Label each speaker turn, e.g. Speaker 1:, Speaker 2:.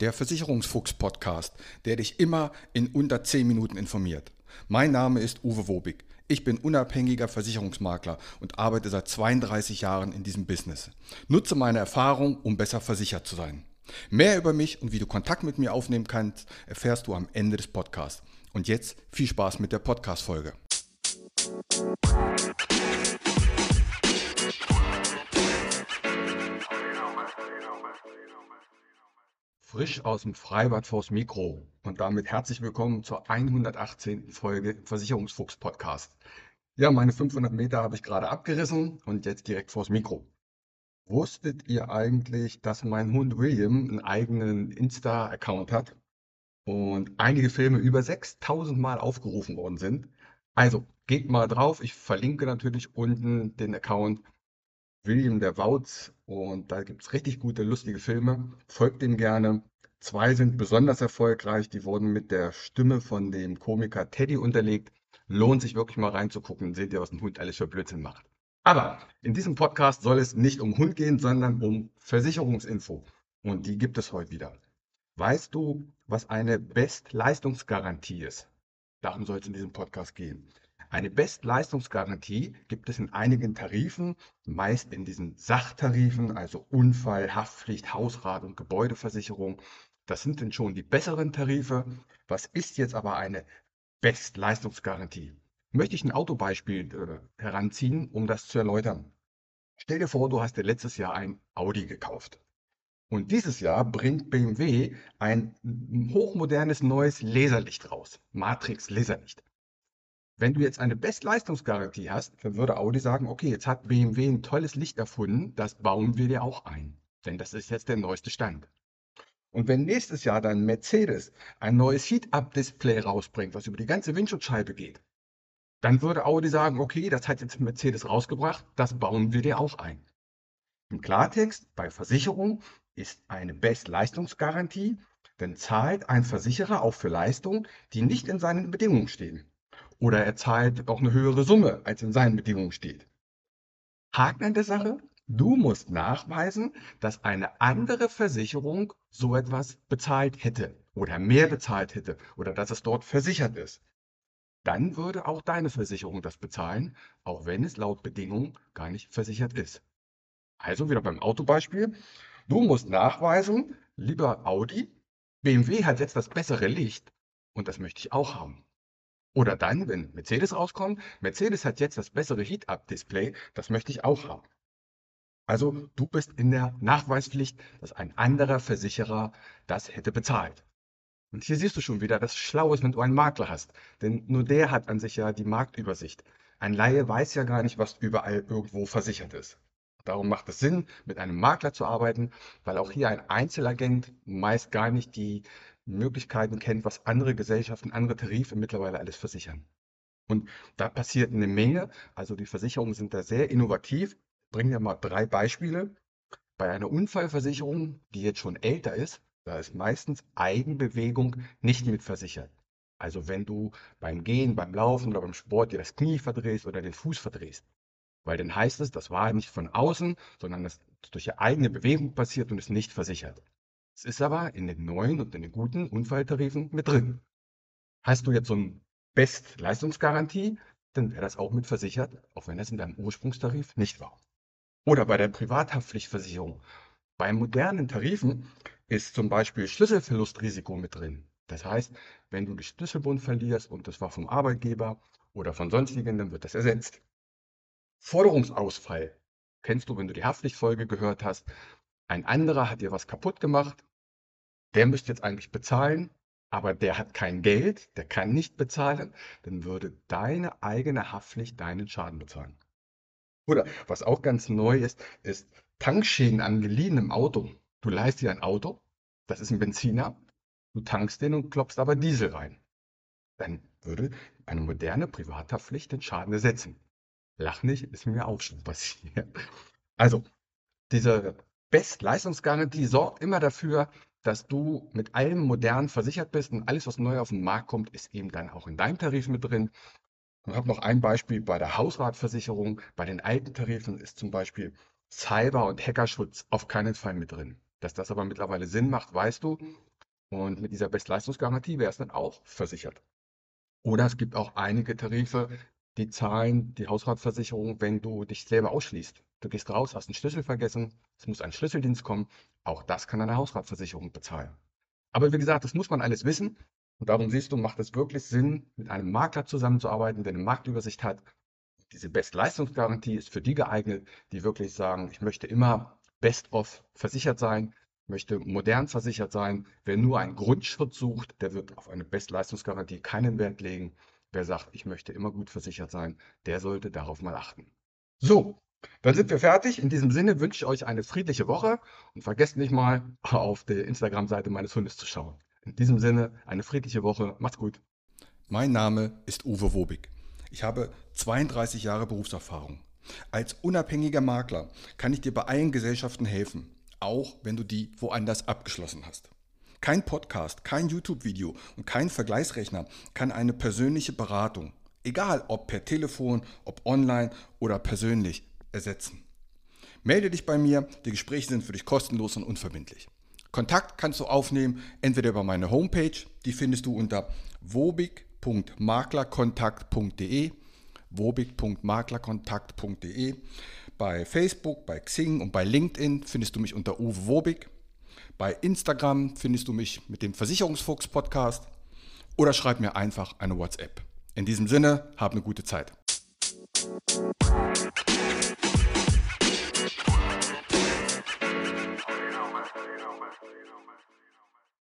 Speaker 1: der Versicherungsfuchs-Podcast, der dich immer in unter 10 Minuten informiert. Mein Name ist Uwe Wobig. Ich bin unabhängiger Versicherungsmakler und arbeite seit 32 Jahren in diesem Business. Nutze meine Erfahrung, um besser versichert zu sein. Mehr über mich und wie du Kontakt mit mir aufnehmen kannst, erfährst du am Ende des Podcasts. Und jetzt viel Spaß mit der Podcast-Folge. Frisch aus dem Freibad vors Mikro und damit herzlich willkommen zur 118. Folge Versicherungsfuchs Podcast. Ja, meine 500 Meter habe ich gerade abgerissen und jetzt direkt vors Mikro. Wusstet ihr eigentlich, dass mein Hund William einen eigenen Insta-Account hat und einige Filme über 6000 Mal aufgerufen worden sind? Also geht mal drauf, ich verlinke natürlich unten den Account William der Wautz und da gibt es richtig gute, lustige Filme. Folgt ihm gerne. Zwei sind besonders erfolgreich, die wurden mit der Stimme von dem Komiker Teddy unterlegt. Lohnt sich wirklich mal reinzugucken, seht ihr, was ein Hund alles für Blödsinn macht. Aber in diesem Podcast soll es nicht um Hund gehen, sondern um Versicherungsinfo. Und die gibt es heute wieder. Weißt du, was eine Bestleistungsgarantie ist? Darum soll es in diesem Podcast gehen. Eine Bestleistungsgarantie gibt es in einigen Tarifen, meist in diesen Sachtarifen, also Unfall, Haftpflicht, Hausrat und Gebäudeversicherung. Das sind denn schon die besseren Tarife. Was ist jetzt aber eine Bestleistungsgarantie? Möchte ich ein Autobeispiel äh, heranziehen, um das zu erläutern. Stell dir vor, du hast dir letztes Jahr ein Audi gekauft. Und dieses Jahr bringt BMW ein hochmodernes neues Laserlicht raus. Matrix Laserlicht. Wenn du jetzt eine Bestleistungsgarantie hast, dann würde Audi sagen, okay, jetzt hat BMW ein tolles Licht erfunden, das bauen wir dir auch ein. Denn das ist jetzt der neueste Stand. Und wenn nächstes Jahr dann Mercedes ein neues Heat-Up-Display rausbringt, was über die ganze Windschutzscheibe geht, dann würde Audi sagen, okay, das hat jetzt Mercedes rausgebracht, das bauen wir dir auch ein. Im Klartext, bei Versicherung ist eine Bestleistungsgarantie, denn zahlt ein Versicherer auch für Leistungen, die nicht in seinen Bedingungen stehen. Oder er zahlt auch eine höhere Summe, als in seinen Bedingungen steht. Haken an der Sache, du musst nachweisen, dass eine andere Versicherung so etwas bezahlt hätte oder mehr bezahlt hätte oder dass es dort versichert ist. Dann würde auch deine Versicherung das bezahlen, auch wenn es laut Bedingungen gar nicht versichert ist. Also wieder beim Autobeispiel. Du musst nachweisen, lieber Audi, BMW hat jetzt das bessere Licht und das möchte ich auch haben. Oder dann, wenn Mercedes rauskommt, Mercedes hat jetzt das bessere Heat-Up-Display, das möchte ich auch haben. Also du bist in der Nachweispflicht, dass ein anderer Versicherer das hätte bezahlt. Und hier siehst du schon wieder, dass schlau ist, wenn du einen Makler hast. Denn nur der hat an sich ja die Marktübersicht. Ein Laie weiß ja gar nicht, was überall irgendwo versichert ist. Darum macht es Sinn, mit einem Makler zu arbeiten, weil auch hier ein Einzelagent meist gar nicht die Möglichkeiten kennt, was andere Gesellschaften, andere Tarife mittlerweile alles versichern. Und da passiert eine Menge. Also die Versicherungen sind da sehr innovativ. Bringen wir mal drei Beispiele. Bei einer Unfallversicherung, die jetzt schon älter ist, da ist meistens Eigenbewegung nicht mit versichert. Also wenn du beim Gehen, beim Laufen oder beim Sport dir das Knie verdrehst oder den Fuß verdrehst. Weil dann heißt es, das war nicht von außen, sondern das durch eigene Bewegung passiert und ist nicht versichert. Es ist aber in den neuen und in den guten Unfalltarifen mit drin. Hast du jetzt so eine Bestleistungsgarantie, dann wäre das auch mit versichert, auch wenn das in deinem Ursprungstarif nicht war. Oder bei der Privathaftpflichtversicherung. Bei modernen Tarifen ist zum Beispiel Schlüsselverlustrisiko mit drin. Das heißt, wenn du den Schlüsselbund verlierst und das war vom Arbeitgeber oder von sonstigen, dann wird das ersetzt. Forderungsausfall. Kennst du, wenn du die Haftpflichtfolge gehört hast, ein anderer hat dir was kaputt gemacht der müsste jetzt eigentlich bezahlen, aber der hat kein Geld, der kann nicht bezahlen, dann würde deine eigene Haftpflicht deinen Schaden bezahlen. Oder was auch ganz neu ist, ist Tankschäden an geliehenem Auto. Du leist dir ein Auto, das ist ein Benziner, du tankst den und klopfst aber Diesel rein. Dann würde eine moderne Privathaftpflicht den Schaden ersetzen. Lach nicht, ist mir auch schon passiert. Also, diese Bestleistungsgarantie sorgt immer dafür, dass du mit allem modern versichert bist und alles, was neu auf den Markt kommt, ist eben dann auch in deinem Tarif mit drin. Ich habe noch ein Beispiel bei der Hausratversicherung. Bei den alten Tarifen ist zum Beispiel Cyber- und Hackerschutz auf keinen Fall mit drin. Dass das aber mittlerweile Sinn macht, weißt du. Und mit dieser Bestleistungsgarantie wäre es dann auch versichert. Oder es gibt auch einige Tarife, die zahlen die Hausratversicherung, wenn du dich selber ausschließt. Du gehst raus, hast einen Schlüssel vergessen, es muss ein Schlüsseldienst kommen. Auch das kann eine Hausratversicherung bezahlen. Aber wie gesagt, das muss man alles wissen. Und darum siehst du, macht es wirklich Sinn, mit einem Makler zusammenzuarbeiten, der eine Marktübersicht hat. Diese Bestleistungsgarantie ist für die geeignet, die wirklich sagen, ich möchte immer best-of versichert sein, möchte modern versichert sein. Wer nur einen Grundschutz sucht, der wird auf eine Bestleistungsgarantie keinen Wert legen. Wer sagt, ich möchte immer gut versichert sein, der sollte darauf mal achten. So, dann sind wir fertig. In diesem Sinne wünsche ich euch eine friedliche Woche und vergesst nicht mal auf der Instagram-Seite meines Hundes zu schauen. In diesem Sinne eine friedliche Woche. Macht's gut.
Speaker 2: Mein Name ist Uwe Wobig. Ich habe 32 Jahre Berufserfahrung. Als unabhängiger Makler kann ich dir bei allen Gesellschaften helfen auch wenn du die woanders abgeschlossen hast. Kein Podcast, kein YouTube-Video und kein Vergleichsrechner kann eine persönliche Beratung, egal ob per Telefon, ob online oder persönlich, ersetzen. Melde dich bei mir, die Gespräche sind für dich kostenlos und unverbindlich. Kontakt kannst du aufnehmen, entweder über meine Homepage, die findest du unter wobig.maklerkontakt.de, wobig.maklerkontakt.de bei Facebook, bei Xing und bei LinkedIn findest du mich unter Uwe Wobig. Bei Instagram findest du mich mit dem Versicherungsfuchs Podcast oder schreib mir einfach eine WhatsApp. In diesem Sinne, hab eine gute Zeit.